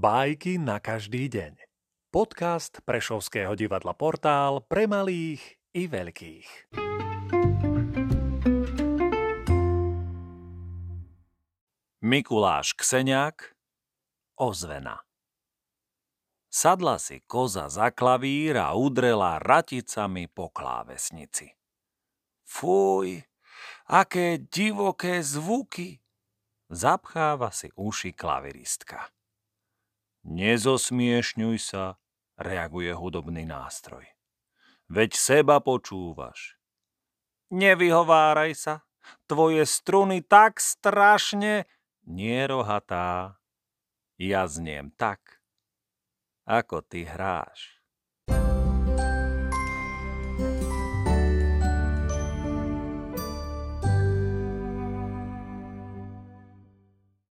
Bajky na každý deň. Podcast Prešovského divadla Portál pre malých i veľkých. Mikuláš Kseniak Ozvena Sadla si koza za klavír a udrela raticami po klávesnici. Fuj, aké divoké zvuky! Zapcháva si uši klaviristka. Nezosmiešňuj sa, reaguje hudobný nástroj. Veď seba počúvaš. Nevyhováraj sa, tvoje struny tak strašne... Nie rohatá, ja zniem tak, ako ty hráš.